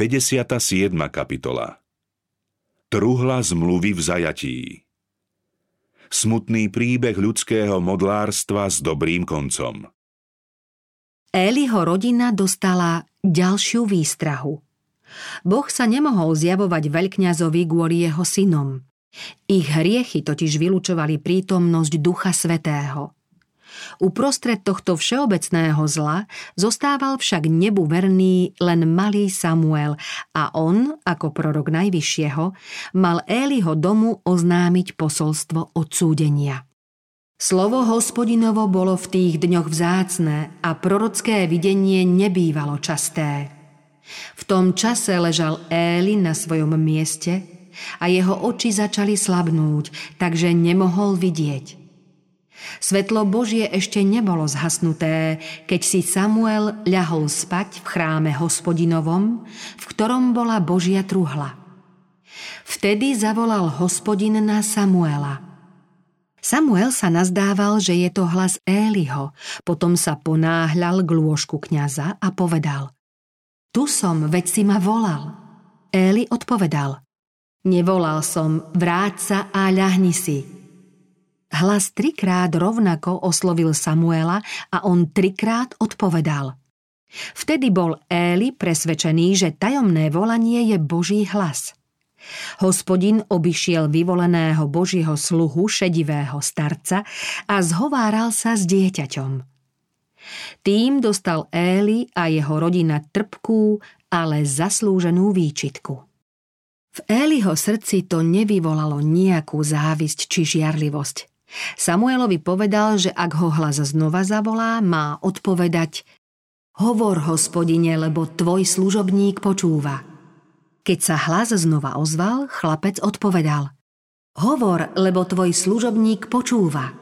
57. kapitola Truhla zmluvy v zajatí Smutný príbeh ľudského modlárstva s dobrým koncom Éliho rodina dostala ďalšiu výstrahu. Boh sa nemohol zjavovať veľkňazovi kvôli jeho synom. Ich hriechy totiž vylúčovali prítomnosť Ducha Svetého – Uprostred tohto všeobecného zla zostával však nebu verný len malý Samuel a on, ako prorok Najvyššieho, mal Éliho domu oznámiť posolstvo odsúdenia. Slovo hospodinovo bolo v tých dňoch vzácne a prorocké videnie nebývalo časté. V tom čase ležal Éli na svojom mieste a jeho oči začali slabnúť, takže nemohol vidieť. Svetlo Božie ešte nebolo zhasnuté, keď si Samuel ľahol spať v chráme hospodinovom, v ktorom bola Božia truhla. Vtedy zavolal hospodin na Samuela. Samuel sa nazdával, že je to hlas Éliho, potom sa ponáhľal k lôžku kňaza a povedal Tu som, veď si ma volal. Éli odpovedal Nevolal som, vráť sa a ľahni si. Hlas trikrát rovnako oslovil Samuela a on trikrát odpovedal. Vtedy bol Éli presvedčený, že tajomné volanie je Boží hlas. Hospodin obišiel vyvoleného Božieho sluhu šedivého starca a zhováral sa s dieťaťom. Tým dostal Éli a jeho rodina trpkú, ale zaslúženú výčitku. V Éliho srdci to nevyvolalo nejakú závisť či žiarlivosť. Samuelovi povedal, že ak ho hlas znova zavolá, má odpovedať Hovor, hospodine, lebo tvoj služobník počúva. Keď sa hlas znova ozval, chlapec odpovedal Hovor, lebo tvoj služobník počúva.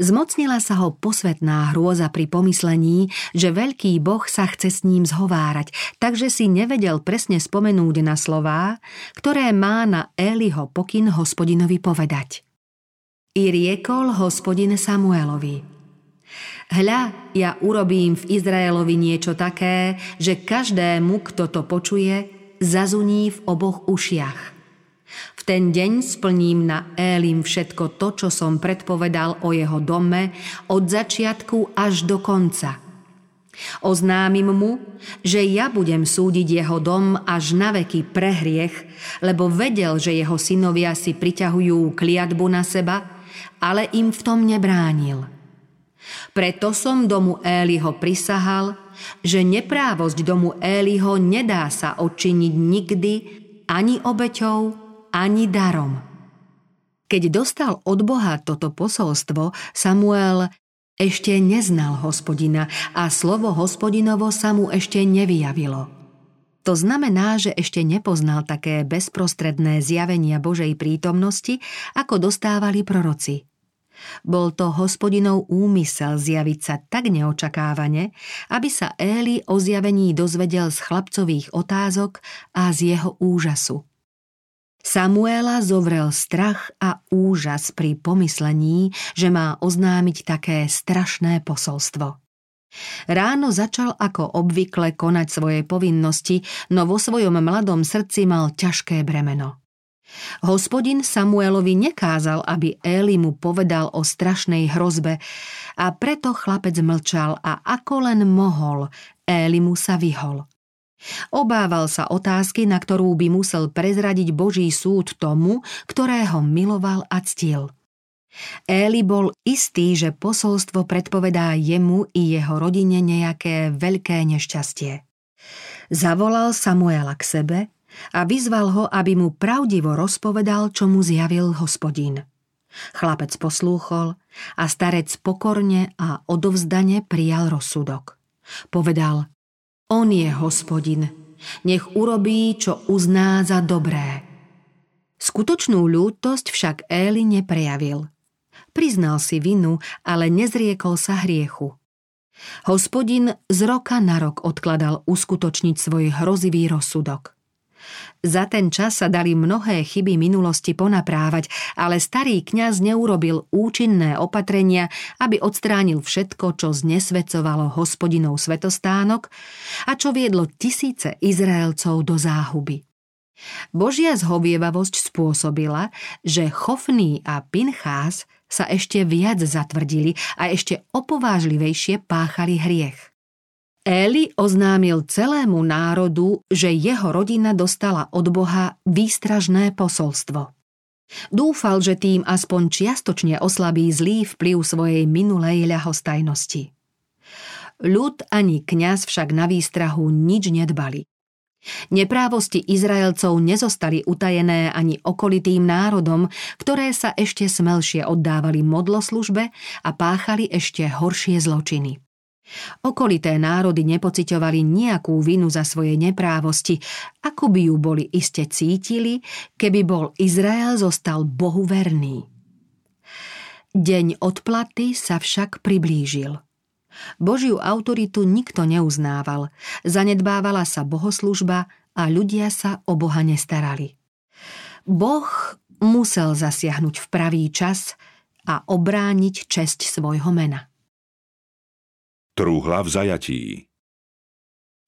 Zmocnila sa ho posvetná hrôza pri pomyslení, že veľký boh sa chce s ním zhovárať, takže si nevedel presne spomenúť na slová, ktoré má na Eliho pokyn hospodinovi povedať. I riekol hospodin Samuelovi. Hľa, ja urobím v Izraelovi niečo také, že každému, kto to počuje, zazuní v oboch ušiach. V ten deň splním na Élim všetko to, čo som predpovedal o jeho dome od začiatku až do konca. Oznámim mu, že ja budem súdiť jeho dom až na veky pre hriech, lebo vedel, že jeho synovia si priťahujú kliatbu na seba ale im v tom nebránil. Preto som domu Éliho prisahal, že neprávosť domu Éliho nedá sa odčiniť nikdy ani obeťou, ani darom. Keď dostal od Boha toto posolstvo, Samuel ešte neznal hospodina a slovo hospodinovo sa mu ešte nevyjavilo. To znamená, že ešte nepoznal také bezprostredné zjavenia Božej prítomnosti, ako dostávali proroci. Bol to hospodinov úmysel zjaviť sa tak neočakávane, aby sa Éli o zjavení dozvedel z chlapcových otázok a z jeho úžasu. Samuela zovrel strach a úžas pri pomyslení, že má oznámiť také strašné posolstvo. Ráno začal ako obvykle konať svoje povinnosti, no vo svojom mladom srdci mal ťažké bremeno. Hospodin Samuelovi nekázal, aby Éli mu povedal o strašnej hrozbe a preto chlapec mlčal a ako len mohol, Éli mu sa vyhol. Obával sa otázky, na ktorú by musel prezradiť Boží súd tomu, ktorého miloval a ctil. Éli bol istý, že posolstvo predpovedá jemu i jeho rodine nejaké veľké nešťastie. Zavolal Samuela k sebe a vyzval ho, aby mu pravdivo rozpovedal, čo mu zjavil hospodín. Chlapec poslúchol a starec pokorne a odovzdane prijal rozsudok. Povedal, on je hospodin, nech urobí, čo uzná za dobré. Skutočnú ľútosť však Éli neprejavil. Priznal si vinu, ale nezriekol sa hriechu. Hospodin z roka na rok odkladal uskutočniť svoj hrozivý rozsudok – Za ten čas sa dali mnohé chyby minulosti ponaprávať, ale starý kňaz neurobil účinné opatrenia, aby odstránil všetko, čo znesvedcovalo hospodinov svetostánok a čo viedlo tisíce Izraelcov do záhuby. Božia zhovievavosť spôsobila, že Chofný a Pinchás sa ešte viac zatvrdili a ešte opovážlivejšie páchali hriech. Éli oznámil celému národu, že jeho rodina dostala od Boha výstražné posolstvo. Dúfal, že tým aspoň čiastočne oslabí zlý vplyv svojej minulej ľahostajnosti. Ľud ani kňaz však na výstrahu nič nedbali. Neprávosti Izraelcov nezostali utajené ani okolitým národom, ktoré sa ešte smelšie oddávali modloslužbe a páchali ešte horšie zločiny. Okolité národy nepociťovali nejakú vinu za svoje neprávosti, ako by ju boli iste cítili, keby bol Izrael zostal Bohu verný. Deň odplaty sa však priblížil. Božiu autoritu nikto neuznával, zanedbávala sa bohoslužba a ľudia sa o Boha nestarali. Boh musel zasiahnuť v pravý čas a obrániť česť svojho mena trúhla v zajatí.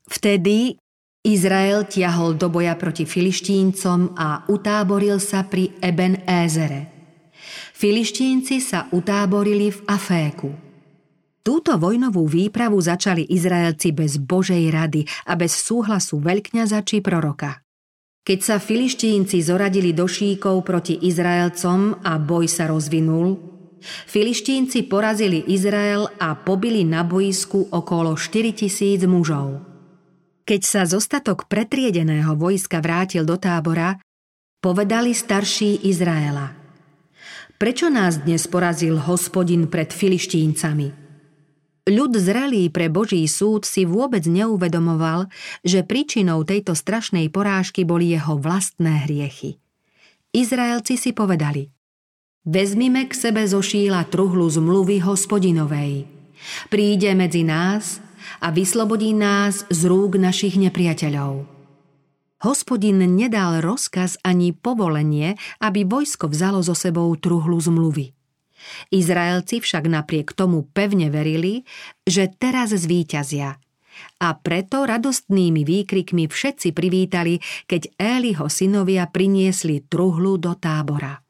Vtedy Izrael tiahol do boja proti filištíncom a utáboril sa pri Eben Ézere. Filištínci sa utáborili v Aféku. Túto vojnovú výpravu začali Izraelci bez Božej rady a bez súhlasu veľkňaza či proroka. Keď sa filištínci zoradili do šíkov proti Izraelcom a boj sa rozvinul, Filištínci porazili Izrael a pobili na boisku okolo 4000 mužov. Keď sa zostatok pretriedeného vojska vrátil do tábora, povedali starší Izraela. Prečo nás dnes porazil hospodin pred filištíncami? Ľud zrelý pre Boží súd si vôbec neuvedomoval, že príčinou tejto strašnej porážky boli jeho vlastné hriechy. Izraelci si povedali – Vezmime k sebe zo šíla truhlu zmluvy hospodinovej. Príde medzi nás a vyslobodí nás z rúk našich nepriateľov. Hospodin nedal rozkaz ani povolenie, aby vojsko vzalo so sebou truhlu zmluvy. Izraelci však napriek tomu pevne verili, že teraz zvíťazia. A preto radostnými výkrikmi všetci privítali, keď Éliho synovia priniesli truhlu do tábora.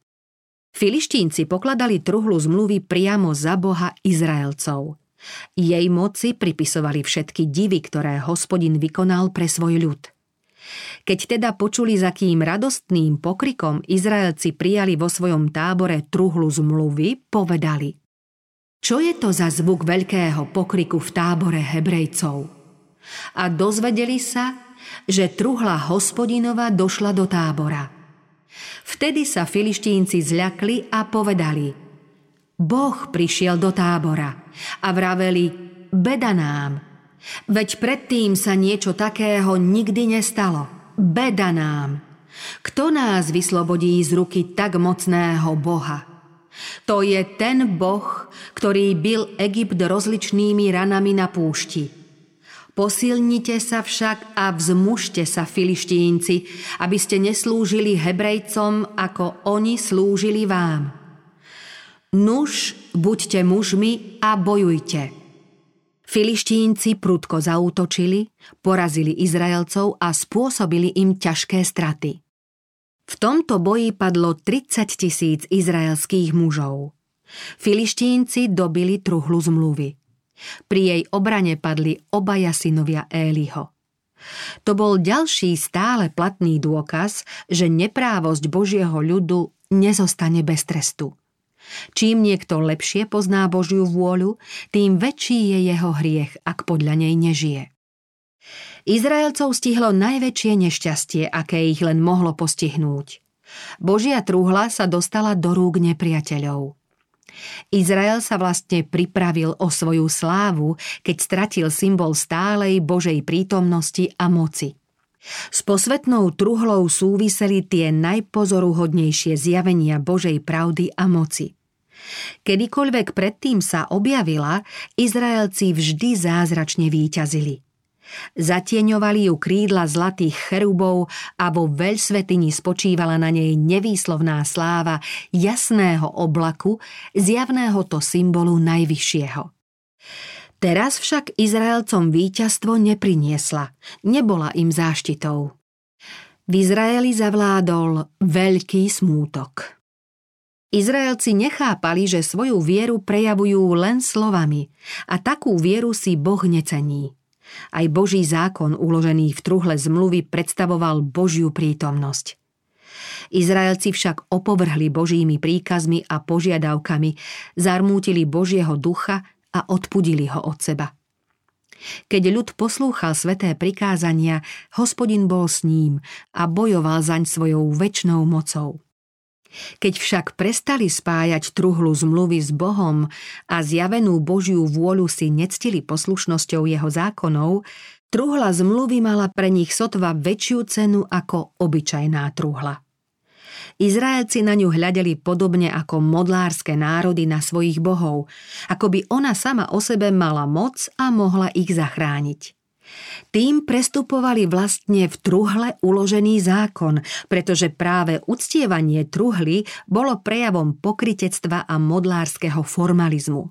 Filištínci pokladali truhlu zmluvy priamo za boha Izraelcov. Jej moci pripisovali všetky divy, ktoré hospodin vykonal pre svoj ľud. Keď teda počuli, za kým radostným pokrikom Izraelci prijali vo svojom tábore truhlu zmluvy, povedali Čo je to za zvuk veľkého pokriku v tábore Hebrejcov? A dozvedeli sa, že truhla hospodinova došla do tábora – Vtedy sa filištínci zľakli a povedali Boh prišiel do tábora a vraveli Beda nám. Veď predtým sa niečo takého nikdy nestalo. Beda nám. Kto nás vyslobodí z ruky tak mocného Boha? To je ten Boh, ktorý byl Egypt rozličnými ranami na púšti – Posilnite sa však a vzmužte sa, filištínci, aby ste neslúžili Hebrejcom, ako oni slúžili vám. Nuž, buďte mužmi a bojujte. Filištínci prudko zautočili, porazili Izraelcov a spôsobili im ťažké straty. V tomto boji padlo 30 tisíc izraelských mužov. Filištínci dobili truhlu zmluvy. Pri jej obrane padli obaja synovia Éliho. To bol ďalší stále platný dôkaz, že neprávosť Božieho ľudu nezostane bez trestu. Čím niekto lepšie pozná Božiu vôľu, tým väčší je jeho hriech, ak podľa nej nežije. Izraelcov stihlo najväčšie nešťastie, aké ich len mohlo postihnúť. Božia trúhla sa dostala do rúk nepriateľov. Izrael sa vlastne pripravil o svoju slávu, keď stratil symbol stálej Božej prítomnosti a moci. S posvetnou truhlou súviseli tie najpozoruhodnejšie zjavenia Božej pravdy a moci. Kedykoľvek predtým sa objavila, Izraelci vždy zázračne výťazili. Zatieňovali ju krídla zlatých cherubov a vo veľsvetini spočívala na nej nevýslovná sláva jasného oblaku, zjavného to symbolu najvyššieho. Teraz však Izraelcom víťazstvo nepriniesla, nebola im záštitou. V Izraeli zavládol veľký smútok. Izraelci nechápali, že svoju vieru prejavujú len slovami a takú vieru si Boh necení. Aj Boží zákon uložený v truhle zmluvy predstavoval Božiu prítomnosť. Izraelci však opovrhli Božími príkazmi a požiadavkami, zarmútili Božieho ducha a odpudili ho od seba. Keď ľud poslúchal sveté prikázania, hospodin bol s ním a bojoval zaň svojou väčšnou mocou. Keď však prestali spájať truhlu zmluvy s Bohom a zjavenú Božiu vôľu si nectili poslušnosťou jeho zákonov, truhla zmluvy mala pre nich sotva väčšiu cenu ako obyčajná truhla. Izraelci na ňu hľadeli podobne ako modlárske národy na svojich bohov, ako by ona sama o sebe mala moc a mohla ich zachrániť. Tým prestupovali vlastne v truhle uložený zákon, pretože práve uctievanie truhly bolo prejavom pokritectva a modlárskeho formalizmu.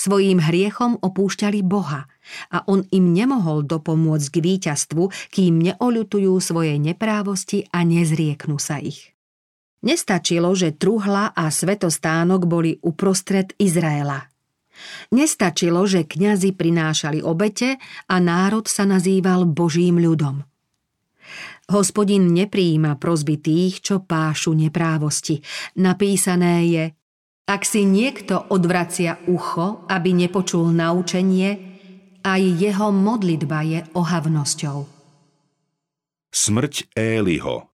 Svojím hriechom opúšťali Boha a on im nemohol dopomôcť k víťazstvu, kým neolutujú svoje neprávosti a nezrieknú sa ich. Nestačilo, že truhla a svetostánok boli uprostred Izraela. Nestačilo, že kňazi prinášali obete a národ sa nazýval Božím ľudom. Hospodin nepríjima prozby tých, čo pášu neprávosti. Napísané je, ak si niekto odvracia ucho, aby nepočul naučenie, aj jeho modlitba je ohavnosťou. Smrť Éliho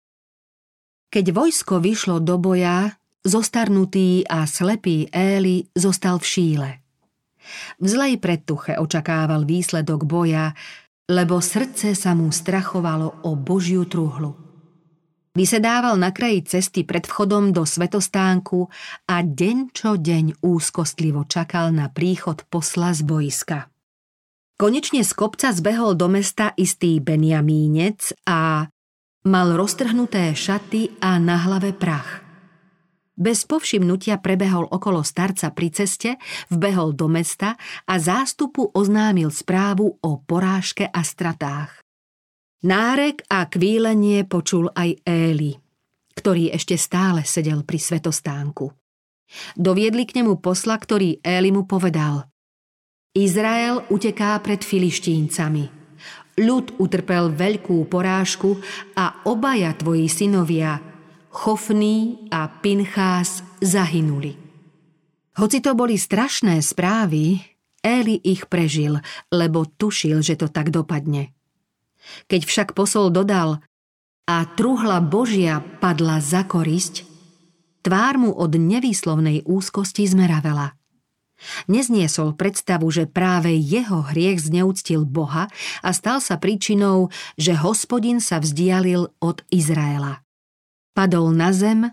keď vojsko vyšlo do boja, zostarnutý a slepý Éli zostal v šíle. V zlej predtuche očakával výsledok boja, lebo srdce sa mu strachovalo o Božiu truhlu. Vysedával na kraji cesty pred vchodom do svetostánku a deň čo deň úzkostlivo čakal na príchod posla z boiska. Konečne z kopca zbehol do mesta istý Beniamínec a Mal roztrhnuté šaty a na hlave prach. Bez povšimnutia prebehol okolo starca pri ceste, vbehol do mesta a zástupu oznámil správu o porážke a stratách. Nárek a kvílenie počul aj Éli, ktorý ešte stále sedel pri svetostánku. Doviedli k nemu posla, ktorý Éli mu povedal Izrael uteká pred filištíncami – Ľud utrpel veľkú porážku a obaja tvoji synovia, Chofný a Pinchás, zahynuli. Hoci to boli strašné správy, Eli ich prežil, lebo tušil, že to tak dopadne. Keď však posol dodal a truhla Božia padla za korisť, tvár mu od nevýslovnej úzkosti zmeravela – Nezniesol predstavu, že práve jeho hriech zneúctil Boha a stal sa príčinou, že hospodin sa vzdialil od Izraela. Padol na zem,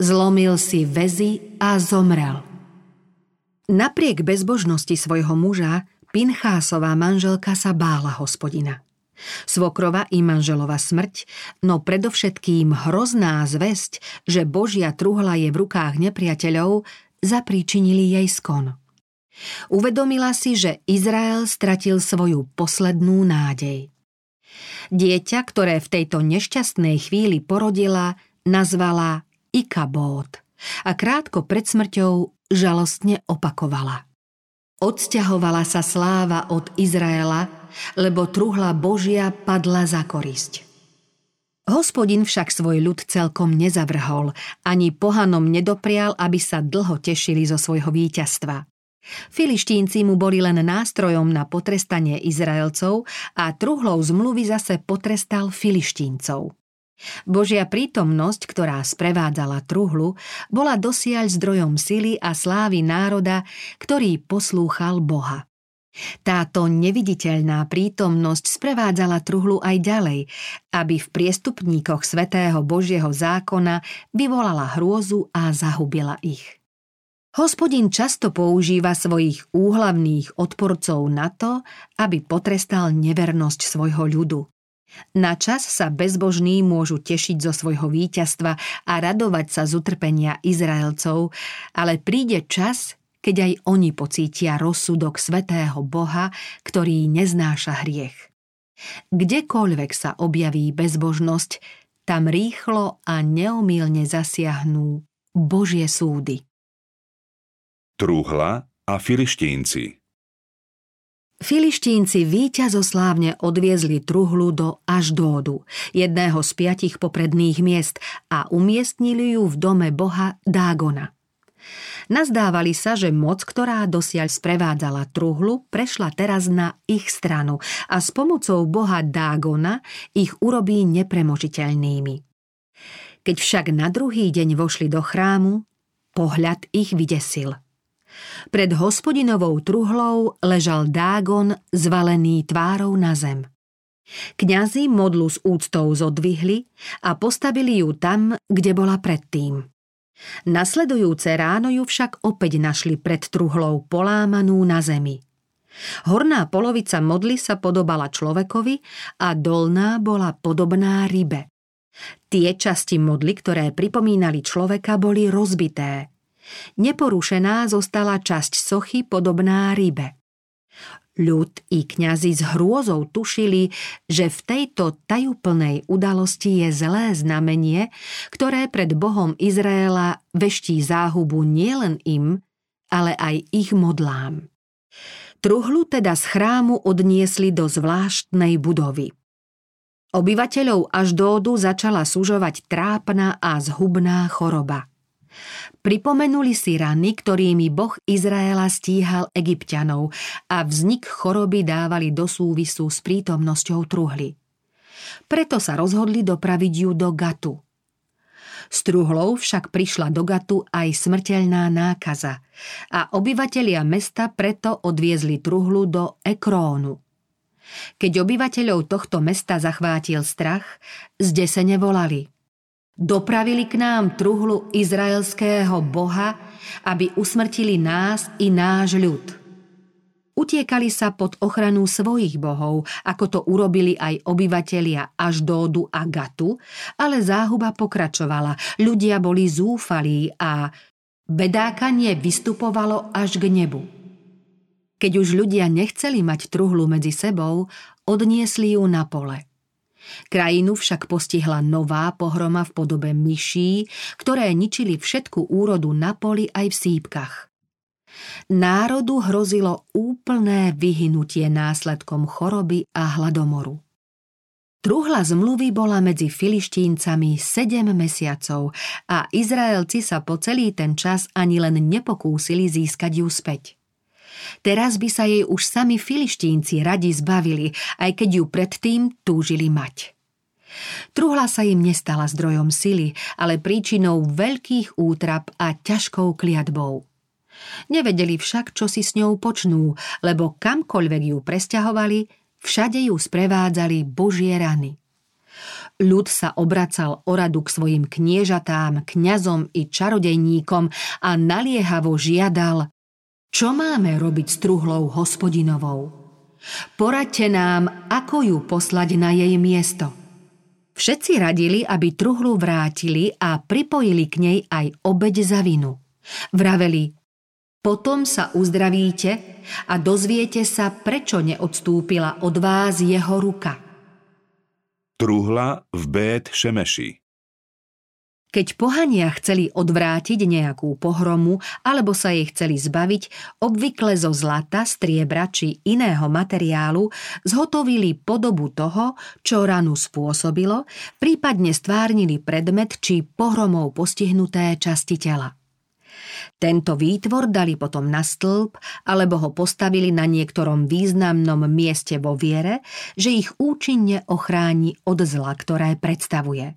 zlomil si väzy a zomrel. Napriek bezbožnosti svojho muža, Pinchásová manželka sa bála hospodina. Svokrova i manželova smrť, no predovšetkým hrozná zväzť, že Božia truhla je v rukách nepriateľov, zapríčinili jej skon. Uvedomila si, že Izrael stratil svoju poslednú nádej. Dieťa, ktoré v tejto nešťastnej chvíli porodila, nazvala Ikabót a krátko pred smrťou žalostne opakovala. Odsťahovala sa sláva od Izraela, lebo truhla Božia padla za korisť. Hospodin však svoj ľud celkom nezavrhol, ani pohanom nedoprial, aby sa dlho tešili zo svojho víťazstva. Filištínci mu boli len nástrojom na potrestanie Izraelcov a truhlou zmluvy zase potrestal Filištíncov. Božia prítomnosť, ktorá sprevádzala truhlu, bola dosiaľ zdrojom sily a slávy národa, ktorý poslúchal Boha. Táto neviditeľná prítomnosť sprevádzala truhlu aj ďalej, aby v priestupníkoch svetého Božieho zákona vyvolala hrôzu a zahubila ich. Hospodin často používa svojich úhlavných odporcov na to, aby potrestal nevernosť svojho ľudu. Na čas sa bezbožní môžu tešiť zo svojho víťazstva a radovať sa z utrpenia Izraelcov, ale príde čas, keď aj oni pocítia rozsudok svetého Boha, ktorý neznáša hriech. Kdekoľvek sa objaví bezbožnosť, tam rýchlo a neomilne zasiahnú Božie súdy. Trúhla a filištínci Filištínci víťazoslávne odviezli truhlu do Aždódu, jedného z piatich popredných miest a umiestnili ju v dome boha Dágona. Nazdávali sa, že moc, ktorá dosiaľ sprevádzala truhlu, prešla teraz na ich stranu a s pomocou boha Dágona ich urobí nepremožiteľnými. Keď však na druhý deň vošli do chrámu, pohľad ich vydesil – pred hospodinovou truhlou ležal Dágon zvalený tvárou na zem. Kňazi modlu s úctou zodvihli a postavili ju tam, kde bola predtým. Nasledujúce ráno ju však opäť našli pred truhlou polámanú na zemi. Horná polovica modly sa podobala človekovi a dolná bola podobná rybe. Tie časti modly, ktoré pripomínali človeka, boli rozbité – Neporušená zostala časť sochy podobná rybe. Ľud i kňazi s hrôzou tušili, že v tejto tajúplnej udalosti je zlé znamenie, ktoré pred Bohom Izraela veští záhubu nielen im, ale aj ich modlám. Truhlu teda z chrámu odniesli do zvláštnej budovy. Obyvateľov až dódu začala sužovať trápna a zhubná choroba – Pripomenuli si rany, ktorými Boh Izraela stíhal egyptianov a vznik choroby dávali do súvisu s prítomnosťou truhly. Preto sa rozhodli dopraviť ju do Gatu. S truhlou však prišla do Gatu aj smrteľná nákaza a obyvatelia mesta preto odviezli truhlu do Ekrónu. Keď obyvateľov tohto mesta zachvátil strach, zdesene volali – Dopravili k nám truhlu izraelského boha, aby usmrtili nás i náš ľud. Utiekali sa pod ochranu svojich bohov, ako to urobili aj obyvatelia až Dódu a Gatu, ale záhuba pokračovala, ľudia boli zúfalí a bedákanie vystupovalo až k nebu. Keď už ľudia nechceli mať truhlu medzi sebou, odniesli ju na pole – Krajinu však postihla nová pohroma v podobe myší, ktoré ničili všetku úrodu na poli aj v sípkach. Národu hrozilo úplné vyhynutie následkom choroby a hladomoru. Truhla zmluvy bola medzi filištíncami sedem mesiacov a Izraelci sa po celý ten čas ani len nepokúsili získať ju späť. Teraz by sa jej už sami filištínci radi zbavili, aj keď ju predtým túžili mať. Truhla sa im nestala zdrojom sily, ale príčinou veľkých útrap a ťažkou kliatbou. Nevedeli však, čo si s ňou počnú, lebo kamkoľvek ju presťahovali, všade ju sprevádzali božie rany. Ľud sa obracal o radu k svojim kniežatám, kňazom i čarodejníkom a naliehavo žiadal čo máme robiť s truhlou hospodinovou? Poradte nám, ako ju poslať na jej miesto. Všetci radili, aby truhlu vrátili a pripojili k nej aj obeď za vinu. Vraveli, potom sa uzdravíte a dozviete sa, prečo neodstúpila od vás jeho ruka. Truhla v Bét Šemeši keď pohania chceli odvrátiť nejakú pohromu alebo sa jej chceli zbaviť, obvykle zo zlata, striebra či iného materiálu zhotovili podobu toho, čo ranu spôsobilo, prípadne stvárnili predmet či pohromou postihnuté časti tela. Tento výtvor dali potom na stĺp alebo ho postavili na niektorom významnom mieste vo viere, že ich účinne ochráni od zla, ktoré predstavuje.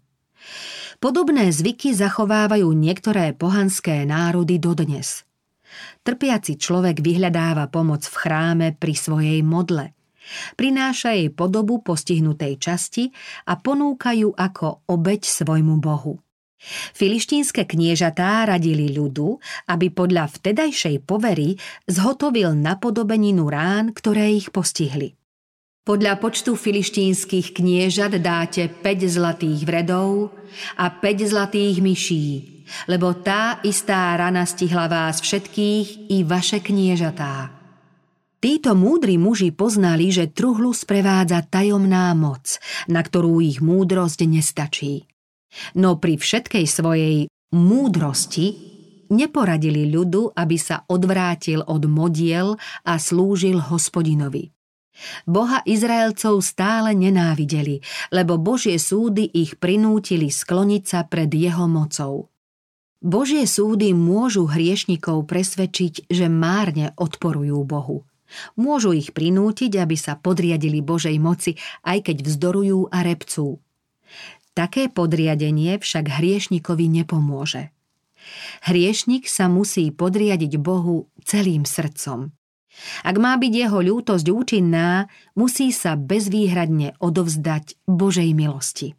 Podobné zvyky zachovávajú niektoré pohanské národy dodnes. Trpiaci človek vyhľadáva pomoc v chráme pri svojej modle. Prináša jej podobu postihnutej časti a ponúka ju ako obeď svojmu bohu. Filištínske kniežatá radili ľudu, aby podľa vtedajšej povery zhotovil napodobeninu rán, ktoré ich postihli. Podľa počtu filištínskych kniežat dáte 5 zlatých vredov a 5 zlatých myší, lebo tá istá rana stihla vás všetkých i vaše kniežatá. Títo múdri muži poznali, že truhlu sprevádza tajomná moc, na ktorú ich múdrosť nestačí. No pri všetkej svojej múdrosti neporadili ľudu, aby sa odvrátil od modiel a slúžil hospodinovi. Boha Izraelcov stále nenávideli, lebo Božie súdy ich prinútili skloniť sa pred jeho mocou. Božie súdy môžu hriešnikov presvedčiť, že márne odporujú Bohu. Môžu ich prinútiť, aby sa podriadili Božej moci, aj keď vzdorujú a repcú. Také podriadenie však hriešnikovi nepomôže. Hriešnik sa musí podriadiť Bohu celým srdcom. Ak má byť jeho ľútosť účinná, musí sa bezvýhradne odovzdať Božej milosti.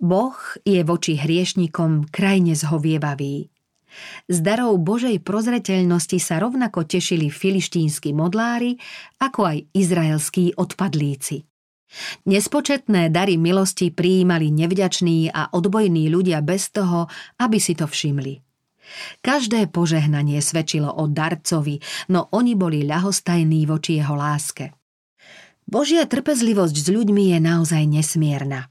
Boh je voči hriešnikom krajne zhovievavý. Z darov Božej prozreteľnosti sa rovnako tešili filištínsky modlári, ako aj izraelskí odpadlíci. Nespočetné dary milosti prijímali nevďační a odbojní ľudia bez toho, aby si to všimli. Každé požehnanie svedčilo o darcovi, no oni boli ľahostajní voči jeho láske. Božia trpezlivosť s ľuďmi je naozaj nesmierna.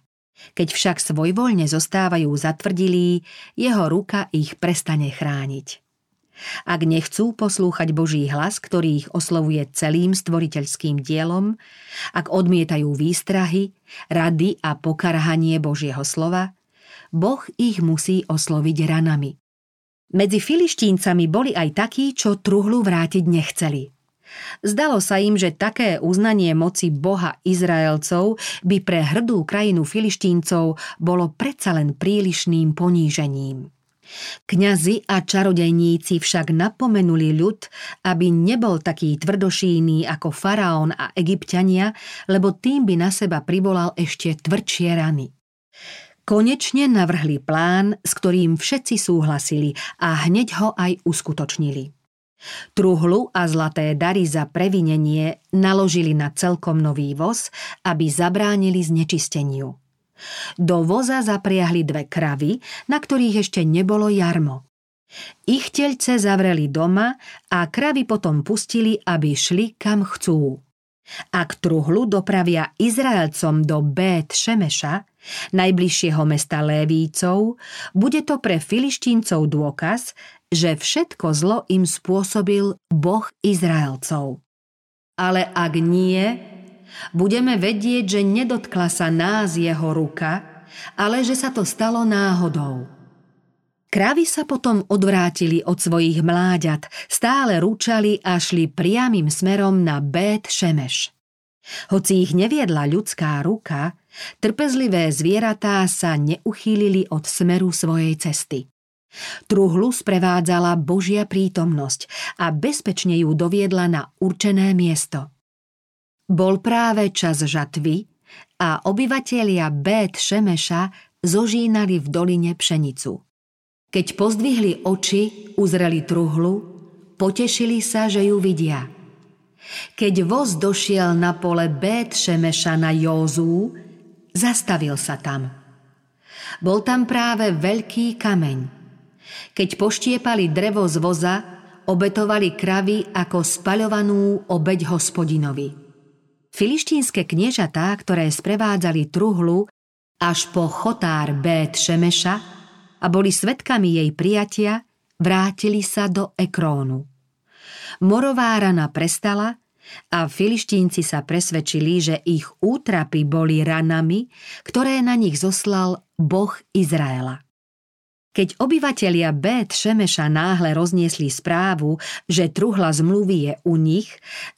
Keď však svojvoľne zostávajú zatvrdilí, jeho ruka ich prestane chrániť. Ak nechcú poslúchať Boží hlas, ktorý ich oslovuje celým stvoriteľským dielom, ak odmietajú výstrahy, rady a pokarhanie Božieho slova, Boh ich musí osloviť ranami. Medzi filištíncami boli aj takí, čo truhlu vrátiť nechceli. Zdalo sa im, že také uznanie moci Boha Izraelcov by pre hrdú krajinu filištíncov bolo predsa len prílišným ponížením. Kňazi a čarodejníci však napomenuli ľud, aby nebol taký tvrdošíný ako faraón a egyptiania, lebo tým by na seba privolal ešte tvrdšie rany. Konečne navrhli plán, s ktorým všetci súhlasili a hneď ho aj uskutočnili. Truhlu a zlaté dary za previnenie naložili na celkom nový voz, aby zabránili znečisteniu. Do voza zapriahli dve kravy, na ktorých ešte nebolo jarmo. Ich telce zavreli doma a kravy potom pustili, aby šli kam chcú. Ak truhlu dopravia Izraelcom do Bét Šemeša, najbližšieho mesta Lévícov, bude to pre filištíncov dôkaz, že všetko zlo im spôsobil Boh Izraelcov. Ale ak nie, budeme vedieť, že nedotkla sa nás jeho ruka, ale že sa to stalo náhodou. Kravy sa potom odvrátili od svojich mláďat, stále rúčali a šli priamým smerom na Bét Šemeš. Hoci ich neviedla ľudská ruka, trpezlivé zvieratá sa neuchýlili od smeru svojej cesty. Truhlu sprevádzala Božia prítomnosť a bezpečne ju doviedla na určené miesto. Bol práve čas žatvy a obyvatelia Bét Šemeša zožínali v doline pšenicu. Keď pozdvihli oči, uzreli truhlu, potešili sa, že ju vidia. Keď voz došiel na pole Bét Šemeša na Józú, zastavil sa tam. Bol tam práve veľký kameň. Keď poštiepali drevo z voza, obetovali kravy ako spaľovanú obeď hospodinovi. Filištínske kniežatá, ktoré sprevádzali truhlu až po chotár Bét Šemeša a boli svetkami jej prijatia, vrátili sa do Ekrónu. Morová rana prestala a filištínci sa presvedčili, že ich útrapy boli ranami, ktoré na nich zoslal Boh Izraela. Keď obyvatelia Bet Šemeša náhle rozniesli správu, že truhla zmluvy je u nich,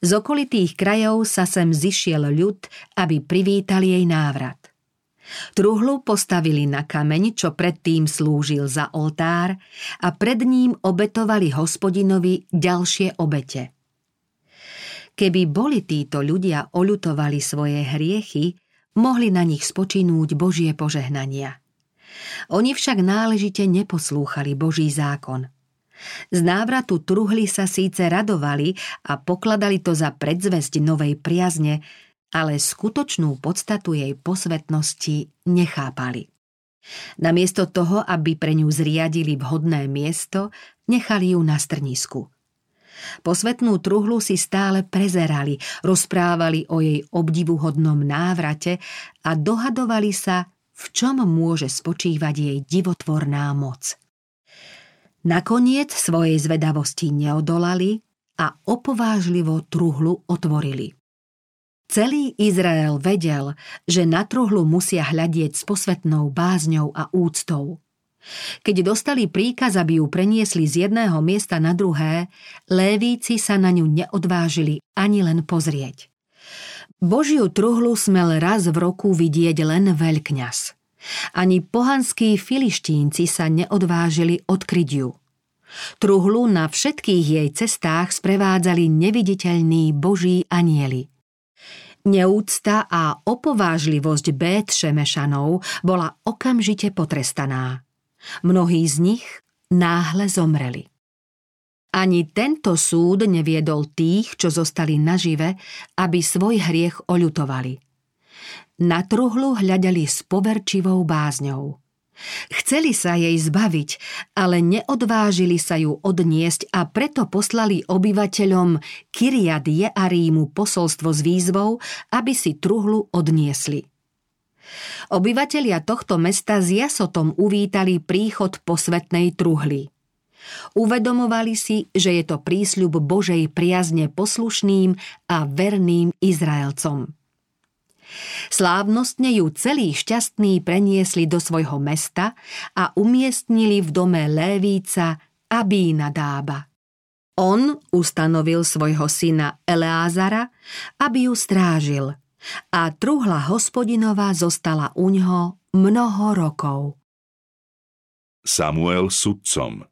z okolitých krajov sa sem zišiel ľud, aby privítali jej návrat. Truhlu postavili na kameň, čo predtým slúžil za oltár a pred ním obetovali hospodinovi ďalšie obete. Keby boli títo ľudia oľutovali svoje hriechy, mohli na nich spočinúť Božie požehnania – Oni však náležite neposlúchali Boží zákon. Z návratu truhly sa síce radovali a pokladali to za predzvesť novej priazne, ale skutočnú podstatu jej posvetnosti nechápali. Namiesto toho, aby pre ňu zriadili vhodné miesto, nechali ju na strnisku. Posvetnú truhlu si stále prezerali, rozprávali o jej obdivuhodnom návrate a dohadovali sa, v čom môže spočívať jej divotvorná moc. Nakoniec svojej zvedavosti neodolali a opovážlivo truhlu otvorili. Celý Izrael vedel, že na truhlu musia hľadieť s posvetnou bázňou a úctou. Keď dostali príkaz, aby ju preniesli z jedného miesta na druhé, lévíci sa na ňu neodvážili ani len pozrieť. Božiu truhlu smel raz v roku vidieť len veľkňaz. Ani pohanskí filištínci sa neodvážili odkryť ju. Truhlu na všetkých jej cestách sprevádzali neviditeľní boží anieli. Neúcta a opovážlivosť Bét Šemešanov bola okamžite potrestaná. Mnohí z nich náhle zomreli. Ani tento súd neviedol tých, čo zostali nažive, aby svoj hriech oľutovali. Na truhlu hľadali s poverčivou bázňou – Chceli sa jej zbaviť, ale neodvážili sa ju odniesť a preto poslali obyvateľom Kyriad Jearímu posolstvo s výzvou, aby si truhlu odniesli. Obyvatelia tohto mesta s jasotom uvítali príchod posvetnej truhly. Uvedomovali si, že je to prísľub Božej priazne poslušným a verným Izraelcom. Slávnostne ju celý šťastný preniesli do svojho mesta a umiestnili v dome Lévíca Abína Dába. On ustanovil svojho syna Eleázara, aby ju strážil a truhla hospodinová zostala u ňoho mnoho rokov. Samuel sudcom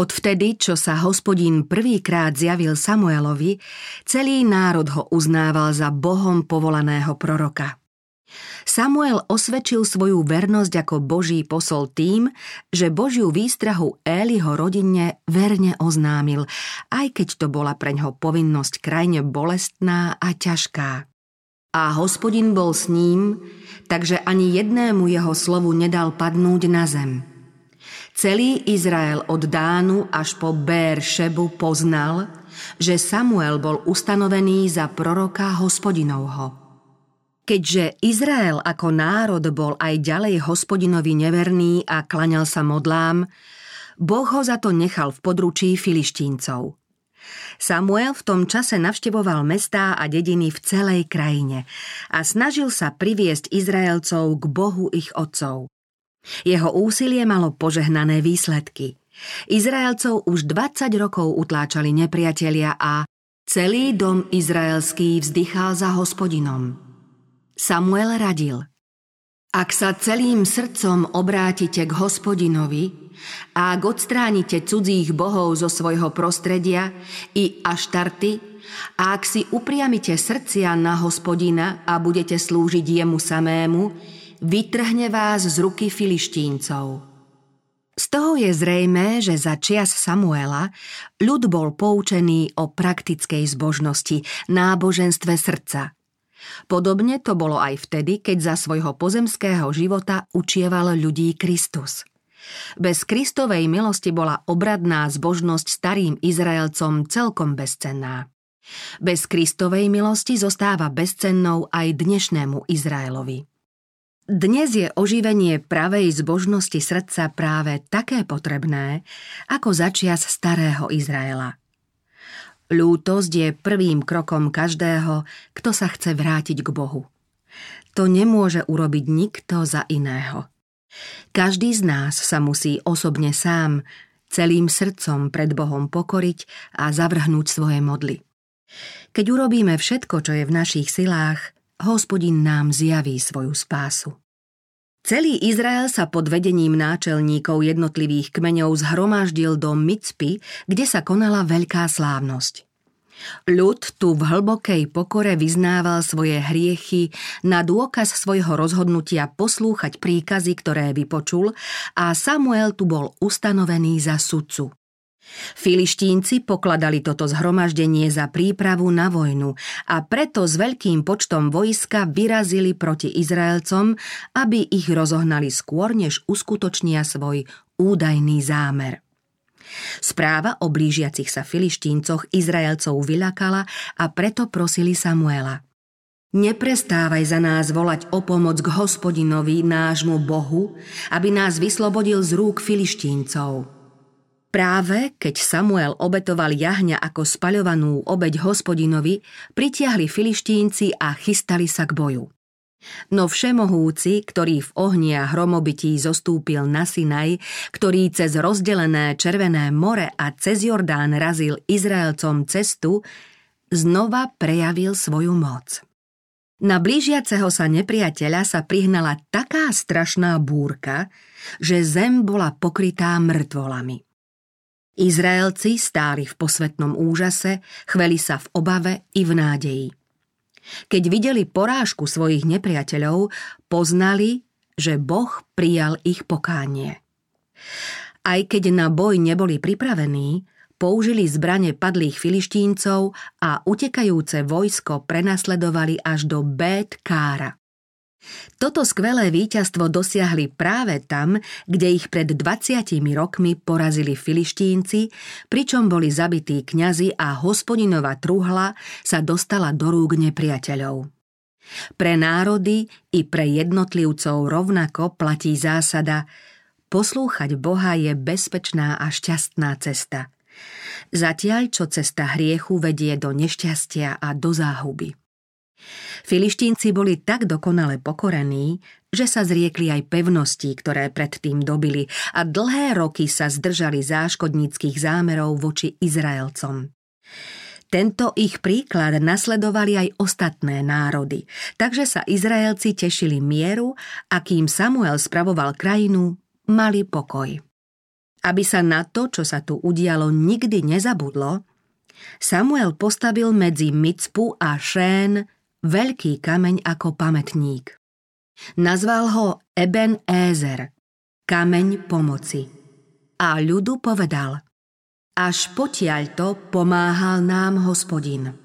Odvtedy, čo sa hospodín prvýkrát zjavil Samuelovi, celý národ ho uznával za Bohom povolaného proroka. Samuel osvedčil svoju vernosť ako Boží posol tým, že Božiu výstrahu Éliho rodine verne oznámil, aj keď to bola preňho povinnosť krajne bolestná a ťažká. A hospodin bol s ním, takže ani jednému jeho slovu nedal padnúť na zem – Celý Izrael od Dánu až po Bér Šebu poznal, že Samuel bol ustanovený za proroka hospodinovho. Keďže Izrael ako národ bol aj ďalej hospodinovi neverný a klaňal sa modlám, Boh ho za to nechal v područí filištíncov. Samuel v tom čase navštevoval mestá a dediny v celej krajine a snažil sa priviesť Izraelcov k Bohu ich otcov. Jeho úsilie malo požehnané výsledky. Izraelcov už 20 rokov utláčali nepriatelia a celý dom izraelský vzdychal za hospodinom. Samuel radil. Ak sa celým srdcom obrátite k hospodinovi a ak odstránite cudzích bohov zo svojho prostredia i aštarty, a ak si upriamite srdcia na hospodina a budete slúžiť jemu samému, vytrhne vás z ruky filištíncov. Z toho je zrejmé, že za čias Samuela ľud bol poučený o praktickej zbožnosti, náboženstve srdca. Podobne to bolo aj vtedy, keď za svojho pozemského života učieval ľudí Kristus. Bez Kristovej milosti bola obradná zbožnosť starým Izraelcom celkom bezcenná. Bez Kristovej milosti zostáva bezcennou aj dnešnému Izraelovi. Dnes je oživenie pravej zbožnosti srdca práve také potrebné, ako začias starého Izraela. Lútosť je prvým krokom každého, kto sa chce vrátiť k Bohu. To nemôže urobiť nikto za iného. Každý z nás sa musí osobne sám, celým srdcom pred Bohom pokoriť a zavrhnúť svoje modly. Keď urobíme všetko, čo je v našich silách, hospodin nám zjaví svoju spásu. Celý Izrael sa pod vedením náčelníkov jednotlivých kmeňov zhromaždil do Micpy, kde sa konala veľká slávnosť. Ľud tu v hlbokej pokore vyznával svoje hriechy na dôkaz svojho rozhodnutia poslúchať príkazy, ktoré vypočul a Samuel tu bol ustanovený za sudcu. Filištínci pokladali toto zhromaždenie za prípravu na vojnu a preto s veľkým počtom vojska vyrazili proti Izraelcom, aby ich rozohnali skôr, než uskutočnia svoj údajný zámer. Správa o blížiacich sa filištíncoch Izraelcov vyľakala a preto prosili Samuela. Neprestávaj za nás volať o pomoc k hospodinovi, nášmu Bohu, aby nás vyslobodil z rúk filištíncov. Práve keď Samuel obetoval jahňa ako spaľovanú obeď hospodinovi, pritiahli filištínci a chystali sa k boju. No všemohúci, ktorý v ohni a hromobití zostúpil na Sinaj, ktorý cez rozdelené Červené more a cez Jordán razil Izraelcom cestu, znova prejavil svoju moc. Na blížiaceho sa nepriateľa sa prihnala taká strašná búrka, že zem bola pokrytá mŕtvolami. Izraelci stáli v posvetnom úžase, chveli sa v obave i v nádeji. Keď videli porážku svojich nepriateľov, poznali, že Boh prijal ich pokánie. Aj keď na boj neboli pripravení, použili zbrane padlých filištíncov a utekajúce vojsko prenasledovali až do Bet Kára. Toto skvelé víťazstvo dosiahli práve tam, kde ich pred 20 rokmi porazili filištínci, pričom boli zabití kňazi a hospodinová truhla sa dostala do rúk nepriateľov. Pre národy i pre jednotlivcov rovnako platí zásada poslúchať Boha je bezpečná a šťastná cesta. Zatiaľ, čo cesta hriechu vedie do nešťastia a do záhuby. Filištínci boli tak dokonale pokorení, že sa zriekli aj pevností, ktoré predtým dobili a dlhé roky sa zdržali záškodníckých zámerov voči Izraelcom. Tento ich príklad nasledovali aj ostatné národy, takže sa Izraelci tešili mieru a kým Samuel spravoval krajinu, mali pokoj. Aby sa na to, čo sa tu udialo, nikdy nezabudlo, Samuel postavil medzi Micpu a Šén veľký kameň ako pamätník. Nazval ho Eben Ézer, kameň pomoci. A ľudu povedal, až potiaľ pomáhal nám hospodin.